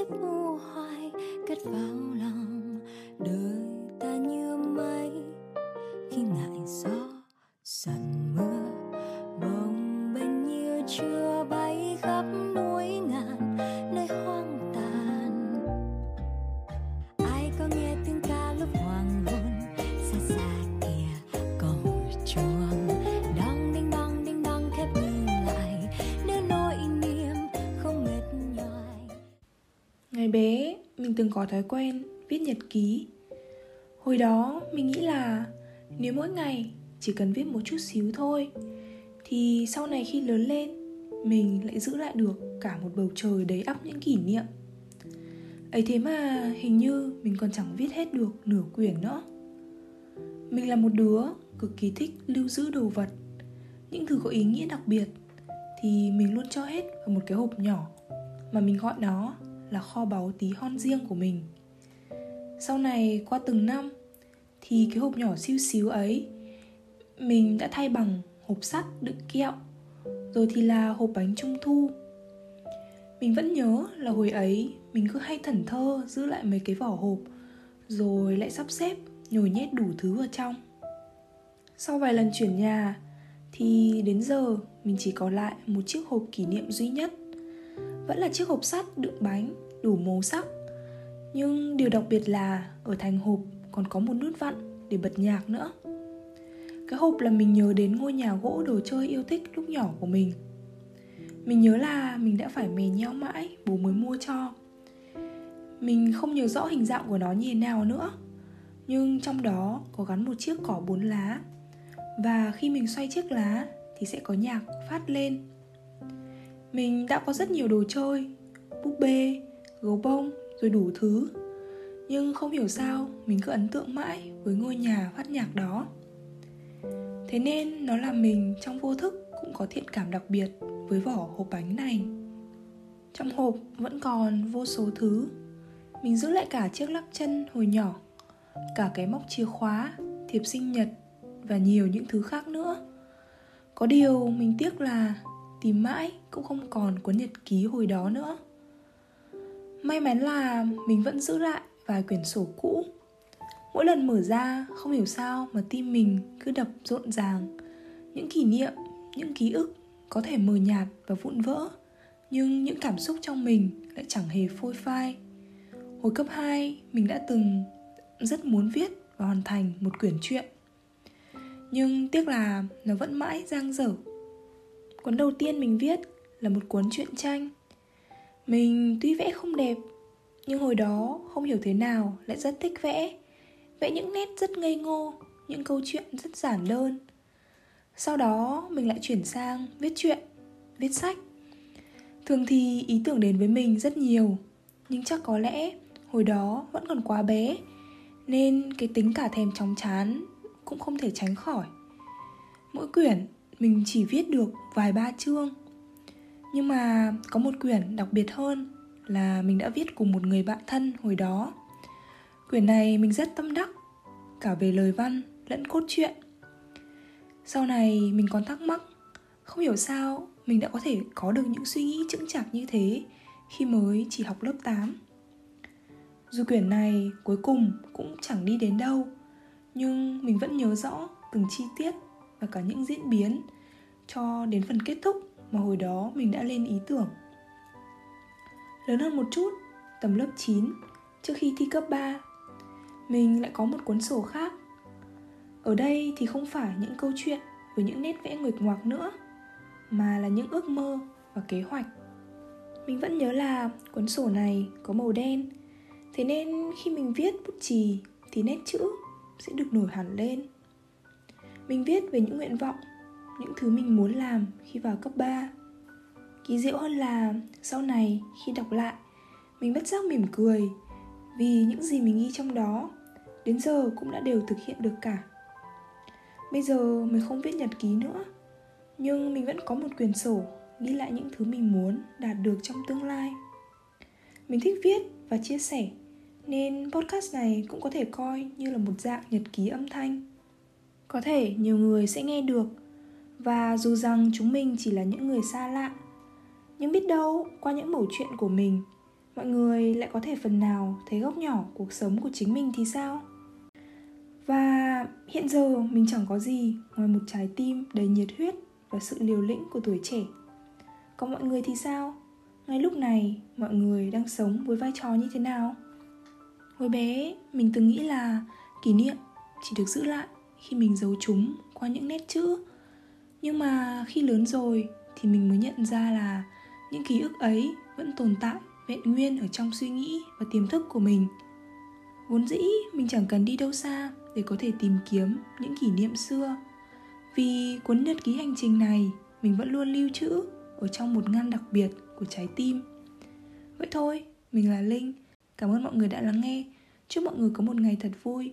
Giấc ngủ hoài cất vào lòng Ngày bé, mình từng có thói quen viết nhật ký. Hồi đó, mình nghĩ là nếu mỗi ngày chỉ cần viết một chút xíu thôi thì sau này khi lớn lên, mình lại giữ lại được cả một bầu trời đầy ắp những kỷ niệm. ấy thế mà hình như mình còn chẳng viết hết được nửa quyển nữa. Mình là một đứa cực kỳ thích lưu giữ đồ vật, những thứ có ý nghĩa đặc biệt thì mình luôn cho hết vào một cái hộp nhỏ mà mình gọi nó là kho báu tí hon riêng của mình. Sau này, qua từng năm, thì cái hộp nhỏ siêu xíu ấy, mình đã thay bằng hộp sắt đựng kẹo, rồi thì là hộp bánh trung thu. Mình vẫn nhớ là hồi ấy mình cứ hay thẩn thơ giữ lại mấy cái vỏ hộp, rồi lại sắp xếp nhồi nhét đủ thứ vào trong. Sau vài lần chuyển nhà, thì đến giờ mình chỉ còn lại một chiếc hộp kỷ niệm duy nhất vẫn là chiếc hộp sắt đựng bánh, đủ màu sắc. Nhưng điều đặc biệt là ở thành hộp còn có một nút vặn để bật nhạc nữa. Cái hộp là mình nhớ đến ngôi nhà gỗ đồ chơi yêu thích lúc nhỏ của mình. Mình nhớ là mình đã phải mè nheo mãi, bố mới mua cho. Mình không nhớ rõ hình dạng của nó như thế nào nữa, nhưng trong đó có gắn một chiếc cỏ bốn lá. Và khi mình xoay chiếc lá thì sẽ có nhạc phát lên mình đã có rất nhiều đồ chơi, búp bê, gấu bông, rồi đủ thứ. Nhưng không hiểu sao mình cứ ấn tượng mãi với ngôi nhà phát nhạc đó. Thế nên nó làm mình trong vô thức cũng có thiện cảm đặc biệt với vỏ hộp bánh này. Trong hộp vẫn còn vô số thứ. Mình giữ lại cả chiếc lắc chân hồi nhỏ, cả cái móc chìa khóa, thiệp sinh nhật và nhiều những thứ khác nữa. Có điều mình tiếc là tìm mãi cũng không còn cuốn nhật ký hồi đó nữa. May mắn là mình vẫn giữ lại vài quyển sổ cũ. Mỗi lần mở ra, không hiểu sao mà tim mình cứ đập rộn ràng. Những kỷ niệm, những ký ức có thể mờ nhạt và vụn vỡ, nhưng những cảm xúc trong mình lại chẳng hề phôi phai. Hồi cấp 2 mình đã từng rất muốn viết và hoàn thành một quyển truyện. Nhưng tiếc là nó vẫn mãi giang dở cuốn đầu tiên mình viết là một cuốn truyện tranh. Mình tuy vẽ không đẹp, nhưng hồi đó không hiểu thế nào lại rất thích vẽ. Vẽ những nét rất ngây ngô, những câu chuyện rất giản đơn sau đó mình lại chuyển sang viết truyện, viết sách. Thường thì ý tưởng đến với mình rất nhiều, nhưng chắc có lẽ hồi đó vẫn còn quá bé, nên cái tính cả thèm chóng chán cũng không thể tránh khỏi. Mỗi quyển mình chỉ viết được vài ba chương. Nhưng mà có một quyển đặc biệt hơn là mình đã viết cùng một người bạn thân hồi đó. Quyển này mình rất tâm đắc, cả về lời văn lẫn cốt truyện. Sau này mình còn thắc mắc, không hiểu sao mình đã có thể có được những suy nghĩ chững chạc như thế khi mới chỉ học lớp 8 dù quyển này cuối cùng cũng chẳng đi đến đâu, nhưng mình vẫn nhớ rõ từng chi tiết và cả những diễn biến cho đến phần kết thúc mà hồi đó mình đã lên ý tưởng. Lớn hơn một chút, tầm lớp 9, trước khi thi cấp 3, mình lại có một cuốn sổ khác. Ở đây thì không phải những câu chuyện với những nét vẽ nguệch ngoạc nữa, mà là những ước mơ và kế hoạch. Mình vẫn nhớ là cuốn sổ này có màu đen, thế nên khi mình viết bút chì thì nét chữ sẽ được nổi hẳn lên. Mình viết về những nguyện vọng, những thứ mình muốn làm khi vào cấp 3. Kỳ diệu hơn là sau này khi đọc lại, mình bất giác mỉm cười vì những gì mình ghi trong đó đến giờ cũng đã đều thực hiện được cả. Bây giờ mình không viết nhật ký nữa, nhưng mình vẫn có một quyển sổ ghi lại những thứ mình muốn đạt được trong tương lai. Mình thích viết và chia sẻ nên podcast này cũng có thể coi như là một dạng nhật ký âm thanh. Có thể nhiều người sẽ nghe được. Và dù rằng chúng mình chỉ là những người xa lạ, nhưng biết đâu, qua những mẩu chuyện của mình, mọi người lại có thể phần nào thấy góc nhỏ cuộc sống của chính mình thì sao? Và hiện giờ mình chẳng có gì ngoài một trái tim đầy nhiệt huyết và sự liều lĩnh của tuổi trẻ. Còn mọi người thì sao? Ngay lúc này, mọi người đang sống với vai trò như thế nào? Hồi bé, mình từng nghĩ là kỷ niệm chỉ được giữ lại khi mình giấu chúng qua những nét chữ. Nhưng mà khi lớn rồi thì mình mới nhận ra là những ký ức ấy vẫn tồn tại, vẹn nguyên ở trong suy nghĩ và tiềm thức của mình. Vốn dĩ mình chẳng cần đi đâu xa để có thể tìm kiếm những kỷ niệm xưa. Vì cuốn nhật ký hành trình này, mình vẫn luôn lưu trữ ở trong một ngăn đặc biệt của trái tim. Vậy thôi, mình là linh. Cảm ơn mọi người đã lắng nghe. Chúc mọi người có một ngày thật vui